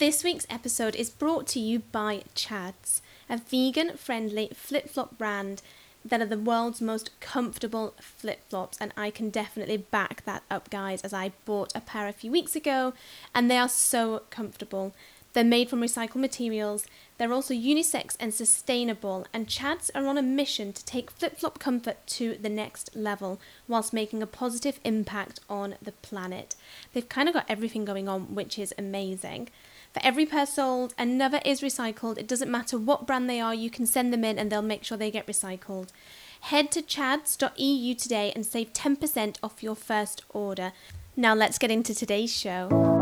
This week's episode is brought to you by Chads, a vegan friendly flip flop brand that are the world's most comfortable flip flops, and I can definitely back that up, guys, as I bought a pair a few weeks ago and they are so comfortable. They're made from recycled materials, they're also unisex and sustainable, and Chads are on a mission to take flip flop comfort to the next level whilst making a positive impact on the planet. They've kind of got everything going on, which is amazing. For every pair sold, another is recycled. It doesn't matter what brand they are, you can send them in and they'll make sure they get recycled. Head to chads.eu today and save 10% off your first order. Now let's get into today's show.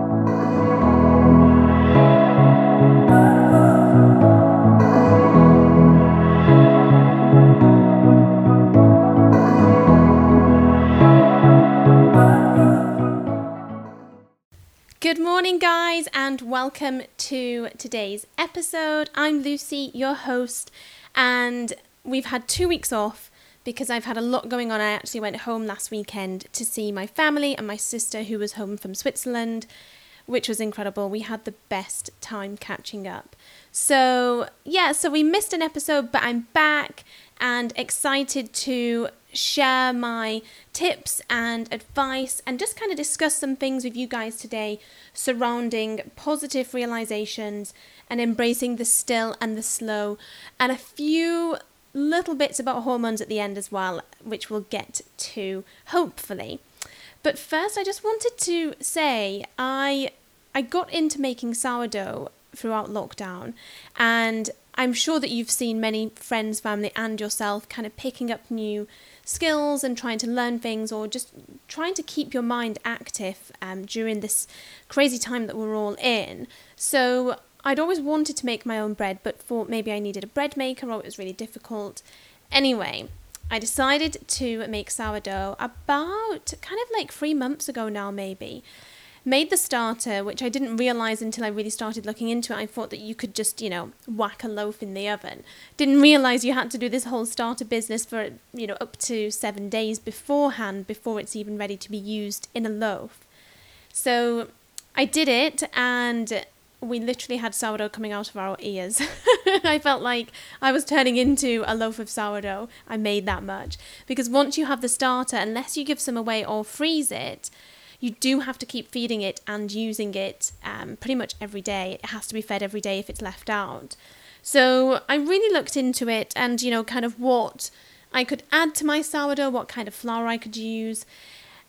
Good morning, guys, and welcome to today's episode. I'm Lucy, your host, and we've had two weeks off because I've had a lot going on. I actually went home last weekend to see my family and my sister, who was home from Switzerland, which was incredible. We had the best time catching up. So, yeah, so we missed an episode, but I'm back and excited to share my tips and advice and just kind of discuss some things with you guys today surrounding positive realizations and embracing the still and the slow, and a few little bits about hormones at the end as well, which we'll get to hopefully. But first, I just wanted to say I I got into making sourdough throughout lockdown, and I'm sure that you've seen many friends, family, and yourself kind of picking up new skills and trying to learn things or just trying to keep your mind active um, during this crazy time that we're all in. So I'd always wanted to make my own bread, but thought maybe I needed a bread maker or it was really difficult. Anyway, I decided to make sourdough about kind of like three months ago now, maybe made the starter, which I didn't realize until I really started looking into it. I thought that you could just, you know, whack a loaf in the oven. Didn't realize you had to do this whole starter business for, you know, up to seven days beforehand before it's even ready to be used in a loaf. So I did it and we literally had sourdough coming out of our ears. I felt like I was turning into a loaf of sourdough. I made that much. Because once you have the starter, unless you give some away or freeze it, you do have to keep feeding it and using it um, pretty much every day. It has to be fed every day if it's left out. So I really looked into it and, you know, kind of what I could add to my sourdough, what kind of flour I could use,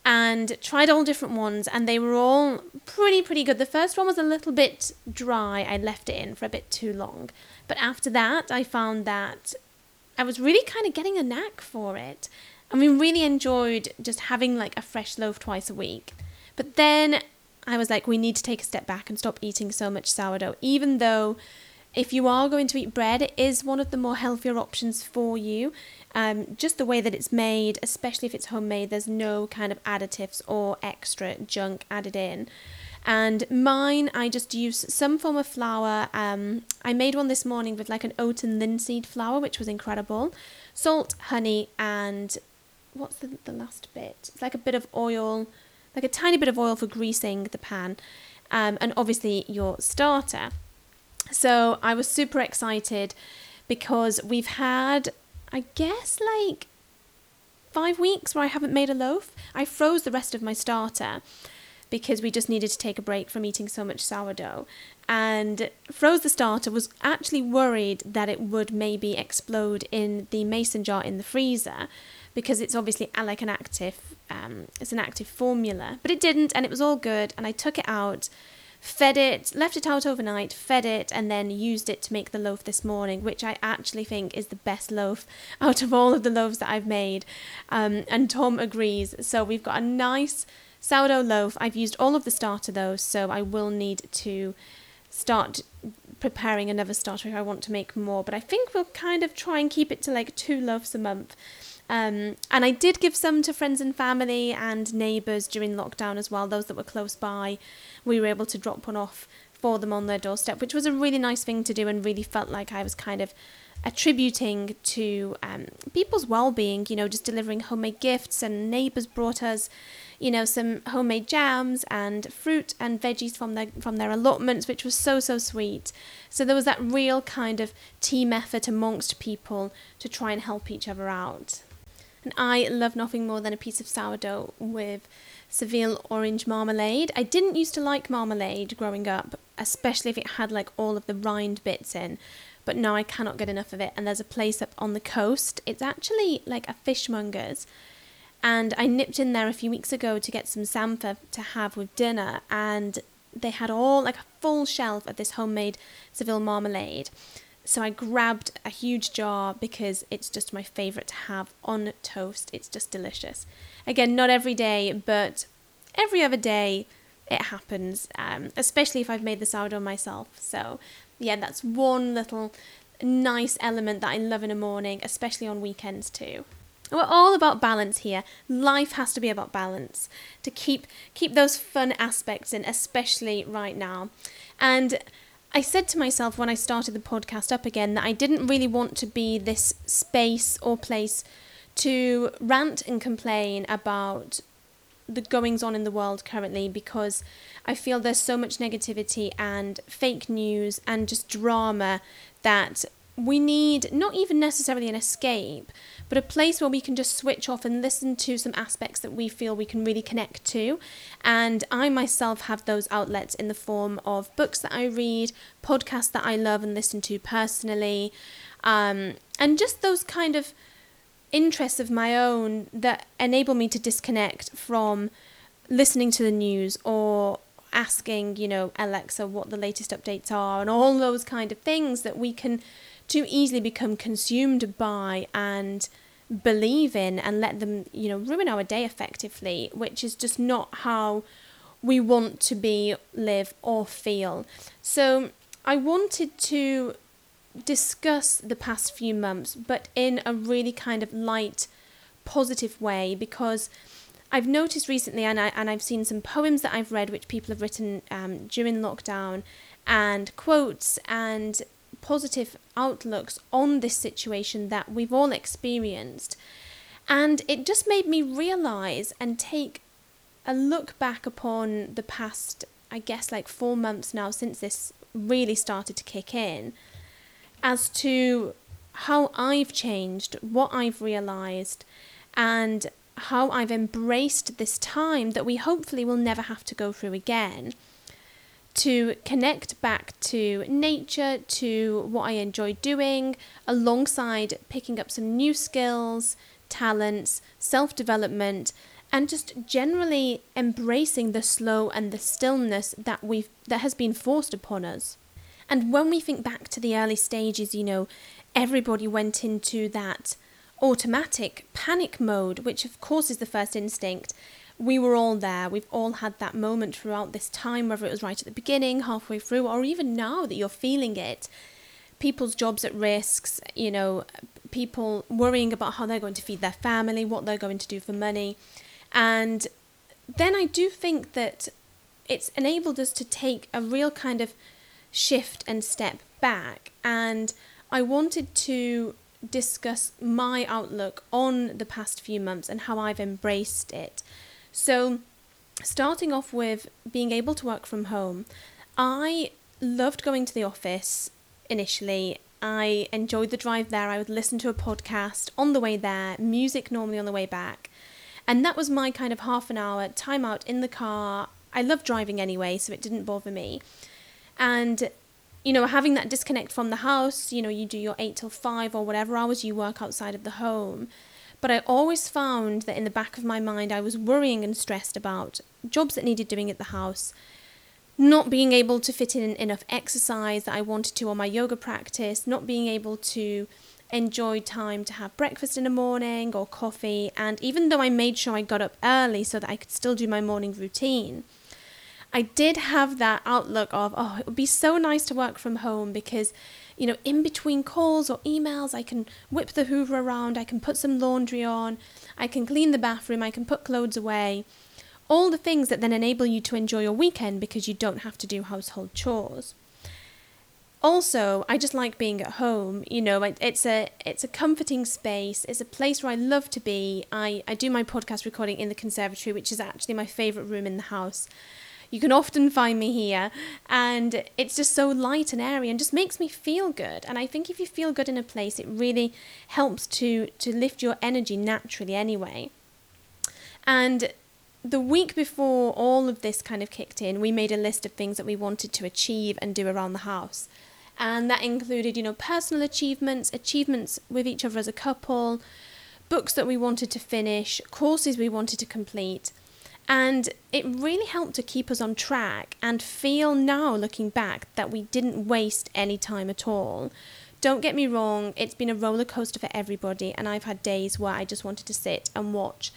and tried all different ones, and they were all pretty, pretty good. The first one was a little bit dry, I left it in for a bit too long. But after that, I found that I was really kind of getting a knack for it. And we really enjoyed just having like a fresh loaf twice a week. But then I was like, we need to take a step back and stop eating so much sourdough, even though if you are going to eat bread, it is one of the more healthier options for you. Um, just the way that it's made, especially if it's homemade, there's no kind of additives or extra junk added in. And mine, I just use some form of flour. Um, I made one this morning with like an oat and linseed flour, which was incredible. Salt, honey, and what's the, the last bit? It's like a bit of oil, like a tiny bit of oil for greasing the pan, um, and obviously your starter. So I was super excited because we've had, I guess, like five weeks where I haven't made a loaf. I froze the rest of my starter because we just needed to take a break from eating so much sourdough. And froze the starter was actually worried that it would maybe explode in the mason jar in the freezer because it's obviously like an active, um, it's an active formula. But it didn't, and it was all good. And I took it out, fed it, left it out overnight, fed it, and then used it to make the loaf this morning, which I actually think is the best loaf out of all of the loaves that I've made. Um, and Tom agrees. So we've got a nice sourdough loaf. I've used all of the starter though, so I will need to start preparing another starter if I want to make more. But I think we'll kind of try and keep it to like two loaves a month um, and I did give some to friends and family and neighbours during lockdown as well, those that were close by. We were able to drop one off for them on their doorstep, which was a really nice thing to do and really felt like I was kind of attributing to um, people's well-being you know just delivering homemade gifts and neighbors brought us you know some homemade jams and fruit and veggies from their from their allotments which was so so sweet so there was that real kind of team effort amongst people to try and help each other out and I love nothing more than a piece of sourdough with Seville orange marmalade. I didn't used to like marmalade growing up, especially if it had like all of the rind bits in. But now I cannot get enough of it. And there's a place up on the coast. It's actually like a fishmonger's. And I nipped in there a few weeks ago to get some samphire to have with dinner. And they had all like a full shelf of this homemade Seville marmalade. So I grabbed a huge jar because it's just my favourite to have on toast. It's just delicious. Again, not every day, but every other day it happens, um, especially if I've made the sourdough myself. So, yeah, that's one little nice element that I love in a morning, especially on weekends too. We're all about balance here. Life has to be about balance to keep keep those fun aspects in, especially right now. And I said to myself when I started the podcast up again that I didn't really want to be this space or place to rant and complain about the goings on in the world currently because I feel there's so much negativity and fake news and just drama that we need not even necessarily an escape, but a place where we can just switch off and listen to some aspects that we feel we can really connect to. And I myself have those outlets in the form of books that I read, podcasts that I love and listen to personally, um, and just those kind of interests of my own that enable me to disconnect from listening to the news or asking, you know, Alexa what the latest updates are and all those kind of things that we can too easily become consumed by and believe in and let them, you know, ruin our day effectively, which is just not how we want to be, live, or feel. So I wanted to discuss the past few months, but in a really kind of light, positive way because. I've noticed recently, and, I, and I've seen some poems that I've read which people have written um, during lockdown, and quotes and positive outlooks on this situation that we've all experienced. And it just made me realize and take a look back upon the past, I guess, like four months now since this really started to kick in, as to how I've changed, what I've realized, and how I've embraced this time that we hopefully will never have to go through again to connect back to nature, to what I enjoy doing, alongside picking up some new skills, talents, self development, and just generally embracing the slow and the stillness that we've that has been forced upon us. And when we think back to the early stages, you know, everybody went into that automatic panic mode, which of course is the first instinct, we were all there. We've all had that moment throughout this time, whether it was right at the beginning, halfway through, or even now that you're feeling it. People's jobs at risks, you know, people worrying about how they're going to feed their family, what they're going to do for money. And then I do think that it's enabled us to take a real kind of shift and step back. And I wanted to discuss my outlook on the past few months and how I've embraced it. So, starting off with being able to work from home, I loved going to the office initially. I enjoyed the drive there. I would listen to a podcast on the way there, music normally on the way back. And that was my kind of half an hour time out in the car. I love driving anyway, so it didn't bother me. And, you know, having that disconnect from the house, you know, you do your 8 till 5 or whatever hours you work outside of the home. But I always found that in the back of my mind, I was worrying and stressed about jobs that needed doing at the house, not being able to fit in enough exercise that I wanted to on my yoga practice, not being able to enjoy time to have breakfast in the morning or coffee. And even though I made sure I got up early so that I could still do my morning routine, I did have that outlook of, oh, it would be so nice to work from home because you know, in between calls or emails, I can whip the hoover around, I can put some laundry on, I can clean the bathroom, I can put clothes away. All the things that then enable you to enjoy your weekend because you don't have to do household chores. also i just like being at home you know it's a it's a comforting space it's a place where i love to be i i do my podcast recording in the conservatory which is actually my favorite room in the house you can often find me here and it's just so light and airy and just makes me feel good and i think if you feel good in a place it really helps to to lift your energy naturally anyway and the week before all of this kind of kicked in, we made a list of things that we wanted to achieve and do around the house. And that included, you know, personal achievements, achievements with each other as a couple, books that we wanted to finish, courses we wanted to complete. And it really helped to keep us on track and feel now, looking back, that we didn't waste any time at all. Don't get me wrong, it's been a roller coaster for everybody, and I've had days where I just wanted to sit and watch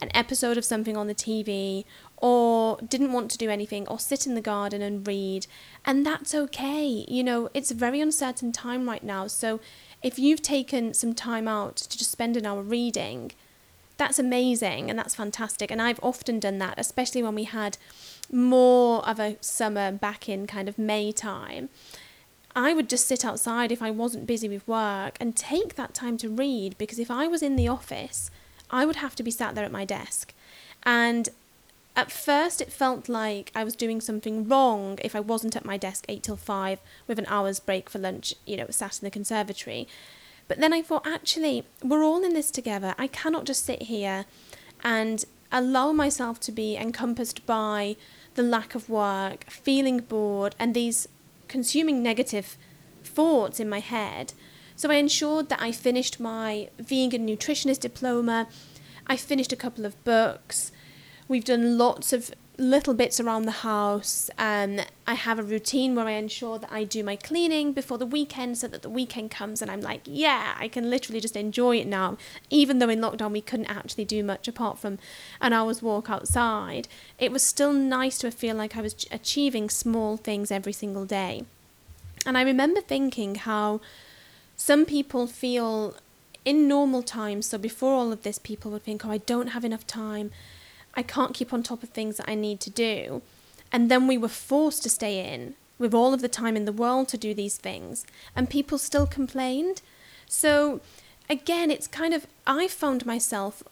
an episode of something on the TV or didn't want to do anything or sit in the garden and read. And that's okay. You know, it's a very uncertain time right now. So if you've taken some time out to just spend an hour reading, that's amazing and that's fantastic. And I've often done that, especially when we had more of a summer back in kind of May time. I would just sit outside if I wasn't busy with work and take that time to read because if I was in the office, I would have to be sat there at my desk. And at first, it felt like I was doing something wrong if I wasn't at my desk 8 till 5 with an hour's break for lunch, you know, sat in the conservatory. But then I thought, actually, we're all in this together. I cannot just sit here and allow myself to be encompassed by the lack of work, feeling bored, and these consuming negative thoughts in my head. So I ensured that I finished my vegan nutritionist diploma. I finished a couple of books. We've done lots of little bits around the house. Um, I have a routine where I ensure that I do my cleaning before the weekend so that the weekend comes and I'm like, yeah, I can literally just enjoy it now. Even though in lockdown we couldn't actually do much apart from an hour's walk outside, it was still nice to feel like I was achieving small things every single day. And I remember thinking how some people feel in normal times, so before all of this, people would think, oh, I don't have enough time. I can't keep on top of things that I need to do. And then we were forced to stay in with all of the time in the world to do these things, and people still complained. So, again, it's kind of, I found myself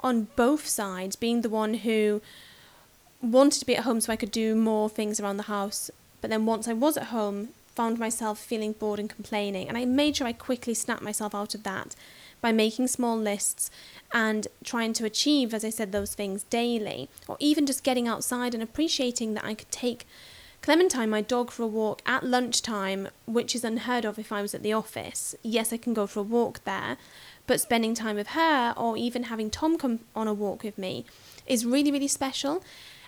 on both sides being the one who wanted to be at home so I could do more things around the house, but then once I was at home, found myself feeling bored and complaining. And I made sure I quickly snapped myself out of that by making small lists and trying to achieve, as I said, those things daily, or even just getting outside and appreciating that I could take Clementine, my dog, for a walk at lunchtime, which is unheard of if I was at the office. Yes, I can go for a walk there, but spending time with her or even having Tom come on a walk with me is really, really special.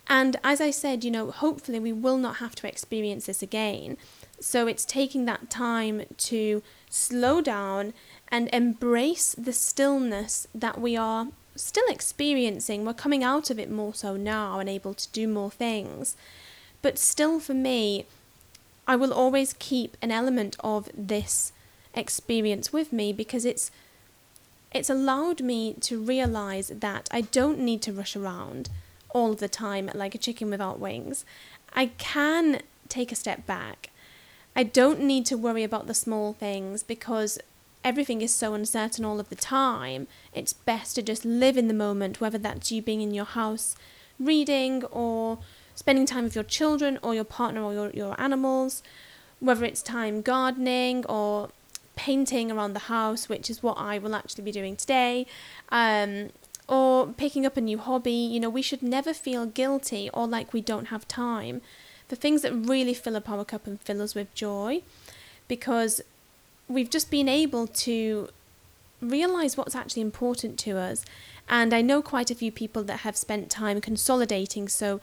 And as I said, you know, hopefully we will not have to experience this again. So it's taking that time to slow down and embrace the stillness that we are still experiencing. We're coming out of it more so now and able to do more things. But still, for me, I will always keep an element of this experience with me because it's it's allowed me to realize that I don't need to rush around all the time like a chicken without wings. I can take a step back I don't need to worry about the small things because everything is so uncertain all of the time. It's best to just live in the moment, whether that's you being in your house reading or spending time with your children or your partner or your, your animals, whether it's time gardening or painting around the house, which is what I will actually be doing today, um, or picking up a new hobby. You know, we should never feel guilty or like we don't have time the things that really fill up our cup and fill us with joy because we've just been able to realize what's actually important to us. And I know quite a few people that have spent time consolidating, so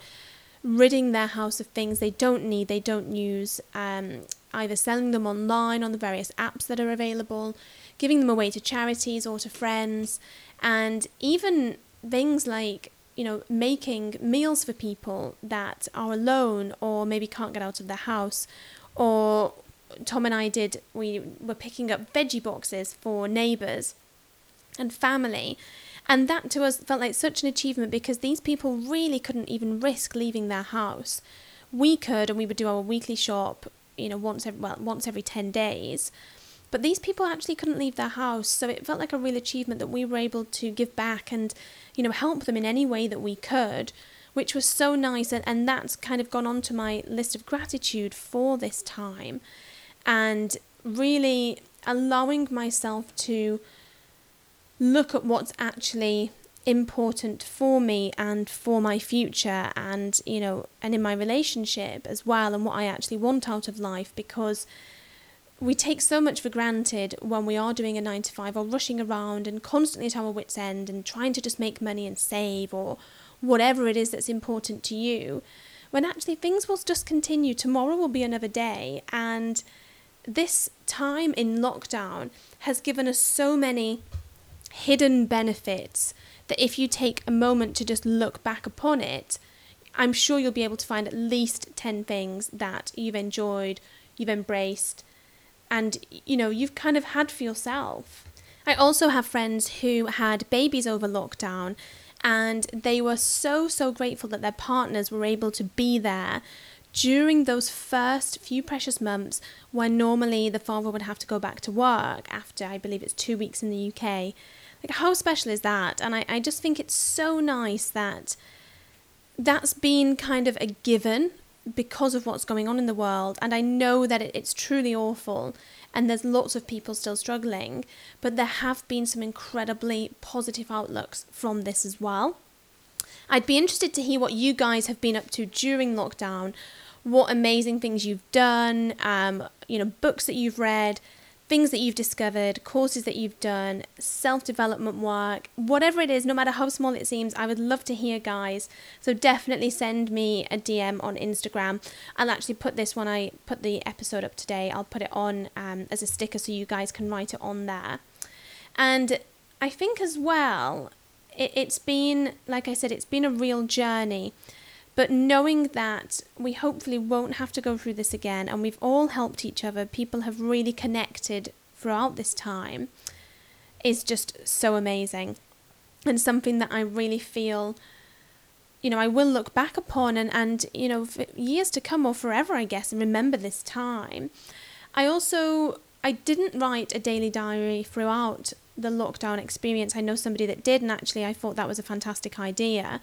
ridding their house of things they don't need, they don't use, um, either selling them online on the various apps that are available, giving them away to charities or to friends, and even things like you know, making meals for people that are alone or maybe can't get out of their house. Or Tom and I did, we were picking up veggie boxes for neighbours and family. And that to us felt like such an achievement because these people really couldn't even risk leaving their house. We could, and we would do our weekly shop you know, once every, well, once every 10 days. But these people actually couldn't leave their house, so it felt like a real achievement that we were able to give back and, you know, help them in any way that we could, which was so nice. And, and that's kind of gone onto my list of gratitude for this time. And really allowing myself to look at what's actually important for me and for my future and you know and in my relationship as well and what I actually want out of life because we take so much for granted when we are doing a 9 to 5 or rushing around and constantly at our wits end and trying to just make money and save or whatever it is that's important to you when actually things will just continue. Tomorrow will be another day and this time in lockdown has given us so many hidden benefits that if you take a moment to just look back upon it, I'm sure you'll be able to find at least 10 things that you've enjoyed, you've embraced, and you know, you've kind of had for yourself. I also have friends who had babies over lockdown and they were so so grateful that their partners were able to be there during those first few precious months when normally the father would have to go back to work after I believe it's 2 weeks in the UK like, how special is that? And I, I just think it's so nice that that's been kind of a given because of what's going on in the world. And I know that it, it's truly awful and there's lots of people still struggling, but there have been some incredibly positive outlooks from this as well. I'd be interested to hear what you guys have been up to during lockdown, what amazing things you've done, um, you know, books that you've read, things that you've discovered, courses that you've done, self development work, whatever it is, no matter how small it seems, I would love to hear, guys. So definitely send me a DM on Instagram. I'll actually put this when I put the episode up today, I'll put it on um, as a sticker so you guys can write it on there. And I think as well, it, it's been, like I said, it's been a real journey. But knowing that we hopefully won't have to go through this again and we've all helped each other, people have really connected throughout this time, is just so amazing. And something that I really feel, you know, I will look back upon and, and you know, years to come or forever, I guess, and remember this time. I also, I didn't write a daily diary throughout the lockdown experience. I know somebody that did, and actually, I thought that was a fantastic idea.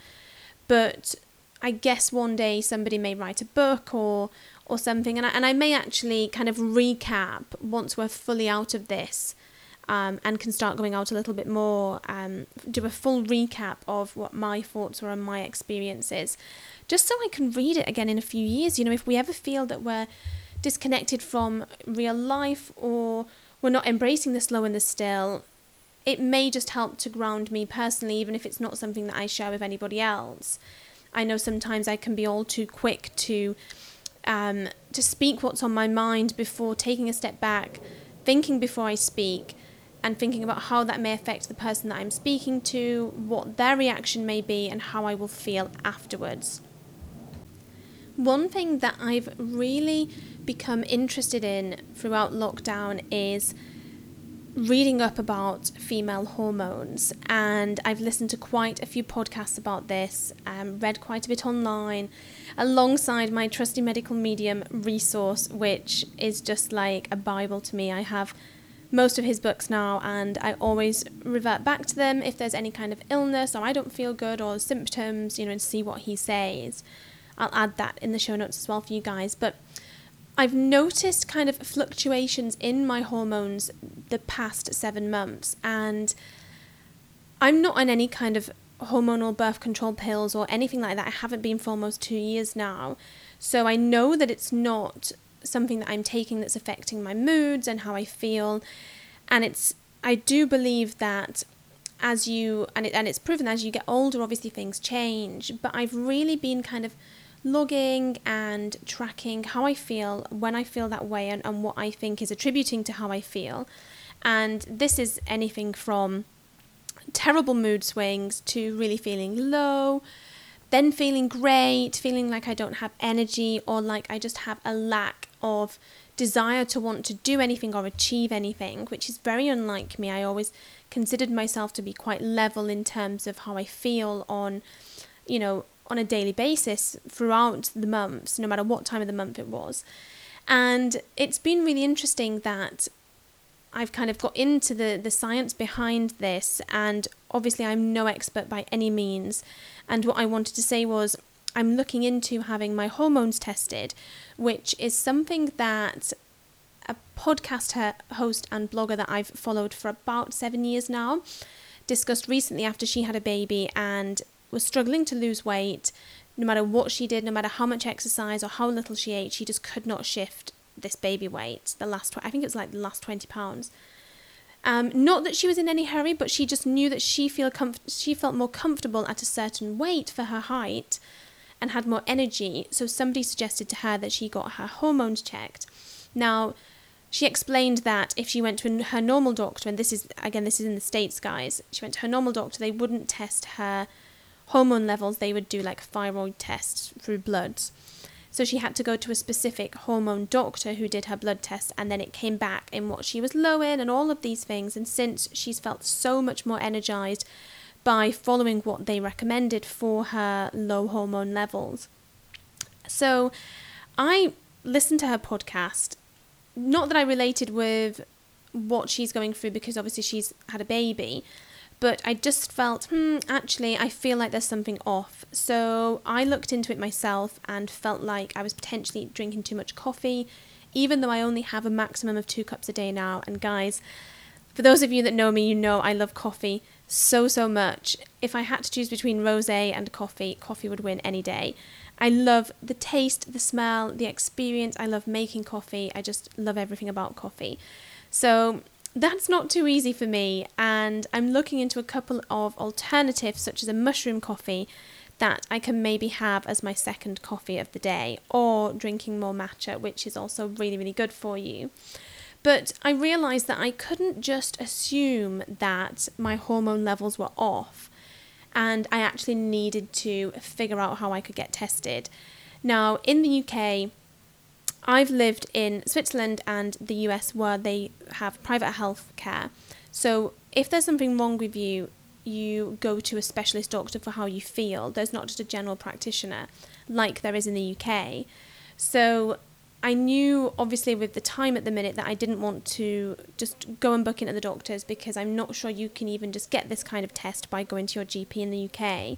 But I guess one day somebody may write a book or or something, and I, and I may actually kind of recap once we're fully out of this. Um, and can start going out a little bit more, um, do a full recap of what my thoughts were and my experiences, just so I can read it again in a few years. You know, if we ever feel that we're disconnected from real life or we're not embracing the slow and the still, it may just help to ground me personally, even if it's not something that I share with anybody else. I know sometimes I can be all too quick to um, to speak what's on my mind before taking a step back, thinking before I speak, and thinking about how that may affect the person that I'm speaking to, what their reaction may be, and how I will feel afterwards. One thing that I've really become interested in throughout lockdown is reading up about female hormones, and I've listened to quite a few podcasts about this, um, read quite a bit online, alongside my trusty medical medium resource, which is just like a Bible to me. I have most of his books now, and I always revert back to them if there's any kind of illness or I don't feel good or symptoms, you know, and see what he says. I'll add that in the show notes as well for you guys. But I've noticed kind of fluctuations in my hormones the past seven months, and I'm not on any kind of hormonal birth control pills or anything like that. I haven't been for almost two years now. So I know that it's not something that I'm taking that's affecting my moods and how I feel. And it's, I do believe that as you, and, it, and it's proven as you get older, obviously things change. But I've really been kind of logging and tracking how I feel when I feel that way and, and what I think is attributing to how I feel. And this is anything from terrible mood swings to really feeling low, then feeling great, feeling like I don't have energy or like I just have a lack of desire to want to do anything or achieve anything, which is very unlike me. I always considered myself to be quite level in terms of how I feel on, you know, on a daily basis throughout the months, no matter what time of the month it was. And it's been really interesting that I've kind of got into the, the science behind this, and obviously, I'm no expert by any means. And what I wanted to say was, I'm looking into having my hormones tested, which is something that a podcast host and blogger that I've followed for about seven years now discussed recently after she had a baby and was struggling to lose weight. No matter what she did, no matter how much exercise or how little she ate, she just could not shift this baby weight. The last, I think it was like the last 20 pounds. Um, not that she was in any hurry, but she just knew that she feel comf- she felt more comfortable at a certain weight for her height and had more energy. So somebody suggested to her that she got her hormones checked. Now, she explained that if she went to her normal doctor, and this is again, this is in the States, guys, she went to her normal doctor, they wouldn't test her hormone levels, they would do like thyroid tests through bloods. So she had to go to a specific hormone doctor who did her blood test, and then it came back in what she was low in and all of these things. And since she's felt so much more energized by following what they recommended for her low hormone levels. So I listened to her podcast not that I related with what she's going through because obviously she's had a baby, but I just felt, hmm, actually, I feel like there's something off. So I looked into it myself and felt like I was potentially drinking too much coffee, even though I only have a maximum of two cups a day now. And guys, for those of you that know me, you know I love coffee so, so much. If I had to choose between rose and coffee, coffee would win any day. I love the taste, the smell, the experience. I love making coffee. I just love everything about coffee. So that's not too easy for me, and I'm looking into a couple of alternatives, such as a mushroom coffee, that I can maybe have as my second coffee of the day, or drinking more matcha, which is also really, really good for you. But I realised that I couldn't just assume that my hormone levels were off and I actually needed to figure out how I could get tested. Now, in the UK, I've lived in Switzerland and the US where they have private health care. So, if there's something wrong with you, you go to a specialist doctor for how you feel. There's not just a general practitioner like there is in the UK. So, I knew, obviously, with the time at the minute, that I didn't want to just go and book in at the doctors because I'm not sure you can even just get this kind of test by going to your GP in the UK.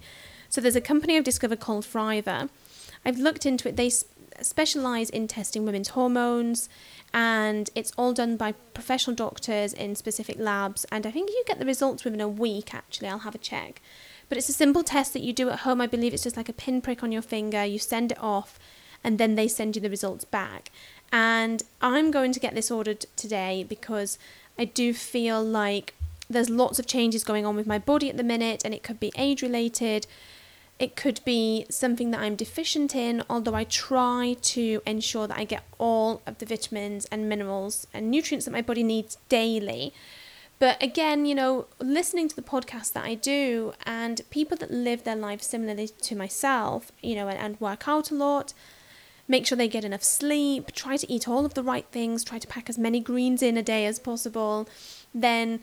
So there's a company I've discovered called Thriva. I've looked into it. They specialize in testing women's hormones, and it's all done by professional doctors in specific labs. And I think you get the results within a week. Actually, I'll have a check. But it's a simple test that you do at home. I believe it's just like a pinprick on your finger. You send it off and then they send you the results back. And I'm going to get this ordered today because I do feel like there's lots of changes going on with my body at the minute, and it could be age related. It could be something that I'm deficient in, although I try to ensure that I get all of the vitamins and minerals and nutrients that my body needs daily. But again, you know, listening to the podcast that I do and people that live their lives similarly to myself, you know, and, and work out a lot, make sure they get enough sleep, try to eat all of the right things, try to pack as many greens in a day as possible, then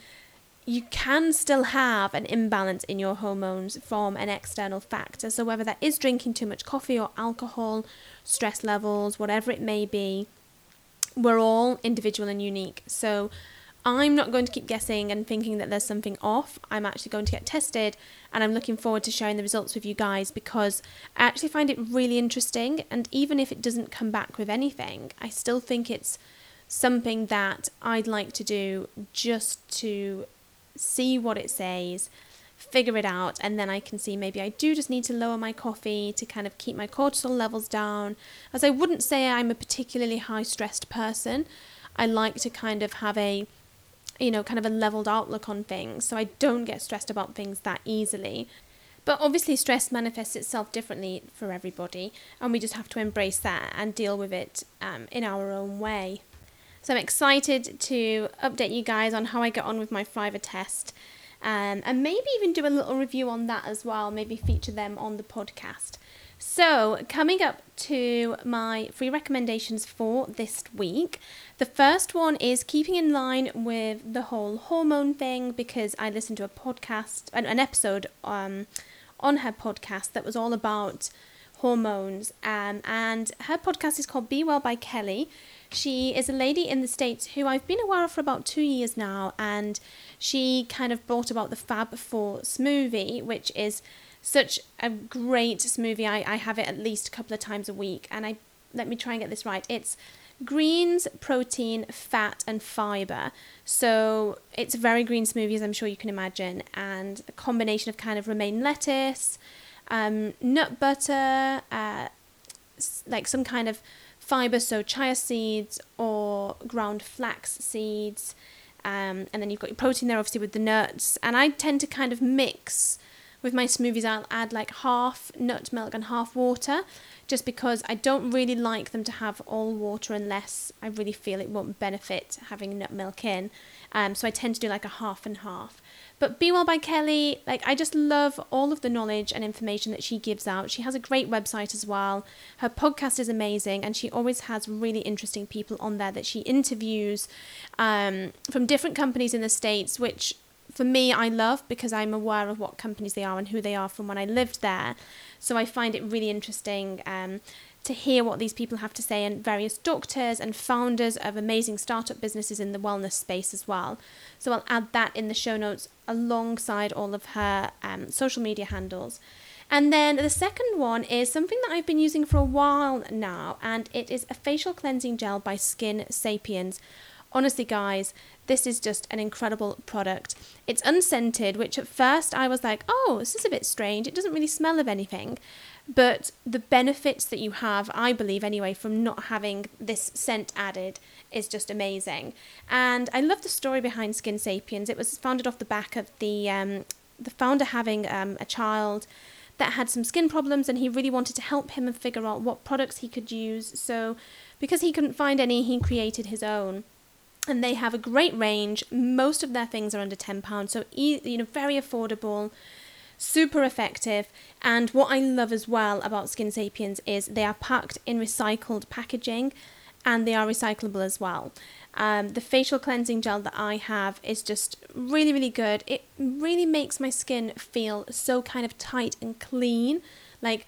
you can still have an imbalance in your hormones from an external factor. So, whether that is drinking too much coffee or alcohol, stress levels, whatever it may be, we're all individual and unique. So, I'm not going to keep guessing and thinking that there's something off. I'm actually going to get tested and I'm looking forward to sharing the results with you guys because I actually find it really interesting. And even if it doesn't come back with anything, I still think it's something that I'd like to do just to see what it says, figure it out, and then I can see maybe I do just need to lower my coffee to kind of keep my cortisol levels down. As I wouldn't say I'm a particularly high stressed person, I like to kind of have a you know, kind of a leveled outlook on things. So I don't get stressed about things that easily. But obviously, stress manifests itself differently for everybody, and we just have to embrace that and deal with it um, in our own way. So I'm excited to update you guys on how I get on with my Thriva test, um, and maybe even do a little review on that as well. Maybe feature them on the podcast. So, coming up to my free recommendations for this week, the first one is keeping in line with the whole hormone thing because I listened to a podcast, an, an episode um, on her podcast that was all about hormones. Um, and her podcast is called Be Well by Kelly. She is a lady in the States who I've been aware of for about two years now, and she kind of brought about the Fab Four smoothie, which is such a great smoothie. I, I have it at least a couple of times a week, and I let me try and get this right. It's greens, protein, fat, and fiber. So it's a very green smoothie, as I'm sure you can imagine, and a combination of kind of romaine lettuce, um, nut butter, uh, like some kind of fiber, so chia seeds or ground flax seeds. Um, and then you've got your protein there, obviously, with the nuts. And I tend to kind of mix with my smoothies, I'll add like half nut milk and half water just because I don't really like them to have all water unless I really feel it won't benefit having nut milk in. Um, so I tend to do like a half and half. But Be Well by Kelly, like I just love all of the knowledge and information that she gives out. She has a great website as well. Her podcast is amazing, and she always has really interesting people on there that she interviews um, from different companies in the States, which for me, I love because I'm aware of what companies they are and who they are from when I lived there. So I find it really interesting um, to hear what these people have to say and various doctors and founders of amazing startup businesses in the wellness space as well. So I'll add that in the show notes alongside all of her um, social media handles. And then the second one is something that I've been using for a while now, and it is a facial cleansing gel by Skin Sapiens. Honestly, guys, this is just an incredible product. It's unscented, which at first I was like, oh, this is a bit strange. It doesn't really smell of anything. But the benefits that you have, I believe anyway, from not having this scent added is just amazing. And I love the story behind Skin Sapiens. It was founded off the back of the um, the founder having um, a child that had some skin problems, and he really wanted to help him and figure out what products he could use. So, because he couldn't find any, he created his own and they have a great range. Most of their things are under £10, so you know very affordable, super effective. And what I love as well about Skin Sapiens is they are packed in recycled packaging and they are recyclable as well. Um, the facial cleansing gel that I have is just really, really good. It really makes my skin feel so kind of tight and clean. Like,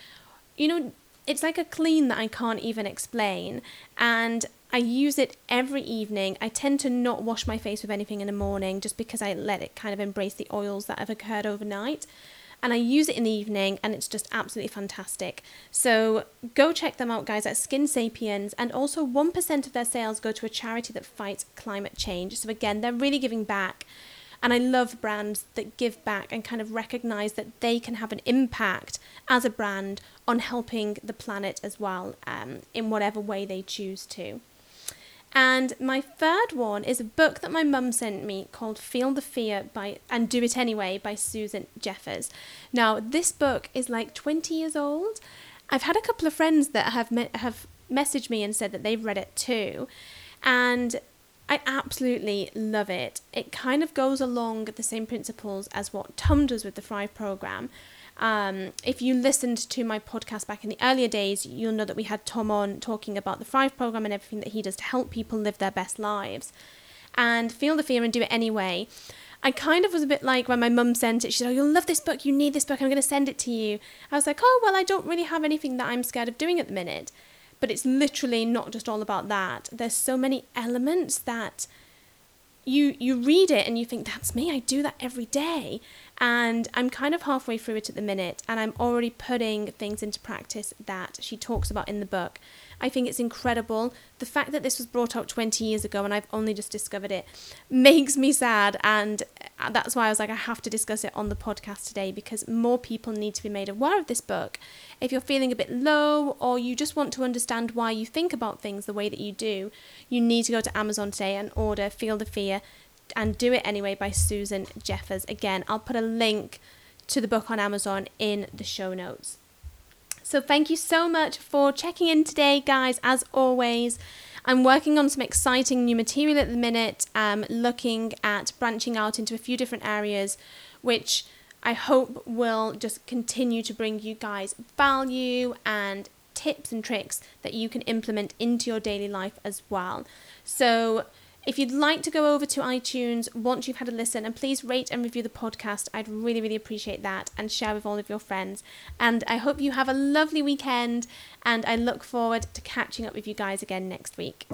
you know, it's like a clean that I can't even explain. And I use it every evening. I tend to not wash my face with anything in the morning just because I let it kind of embrace the oils that have occurred overnight. And I use it in the evening and it's just absolutely fantastic. So go check them out, guys, at Skin Sapiens. And also, 1% of their sales go to a charity that fights climate change. So again, they're really giving back. And I love brands that give back and kind of recognize that they can have an impact as a brand on helping the planet as well um, in whatever way they choose to. And my third one is a book that my mum sent me called Feel the Fear by and Do It Anyway by Susan Jeffers. Now, this book is like 20 years old. I've had a couple of friends that have me- have messaged me and said that they've read it too. And I absolutely love it. It kind of goes along the same principles as what Tom does with the Thrive program. Um, if you listened to my podcast back in the earlier days, you'll know that we had Tom on talking about the Thrive program and everything that he does to help people live their best lives. And feel the fear and do it anyway. I kind of was a bit like when my mum sent it, she said, Oh, you'll love this book, you need this book, I'm going to send it to you. I was like, Oh, well, I don't really have anything that I'm scared of doing at the minute. But it's literally not just all about that. There's so many elements that you you read it and you think that's me i do that every day and I'm kind of halfway through it at the minute, and I'm already putting things into practice that she talks about in the book. I think it's incredible. The fact that this was brought out 20 years ago and I've only just discovered it makes me sad, and uh, that's why I was like, I have to discuss it on the podcast today because more people need to be made aware of this book. If you're feeling a bit low or you just want to understand why you think about things the way that you do, you need to go to Amazon today and order Feel the Fear and Do It Anyway by Susan Jeffers. Again, I'll put a link to the book on Amazon in the show notes. So, thank you so much for checking in today, guys. As always, I'm working on some exciting new material at the minute, um, looking at branching out into a few different areas, which I hope will just continue to bring you guys value and tips and tricks that you can implement into your daily life as well. So, If you'd like to go over to iTunes once you've had a listen and please rate and review the podcast, I'd really, really appreciate that and share with all of your friends. And I hope you have a lovely weekend and I look forward to catching up with you guys again next week.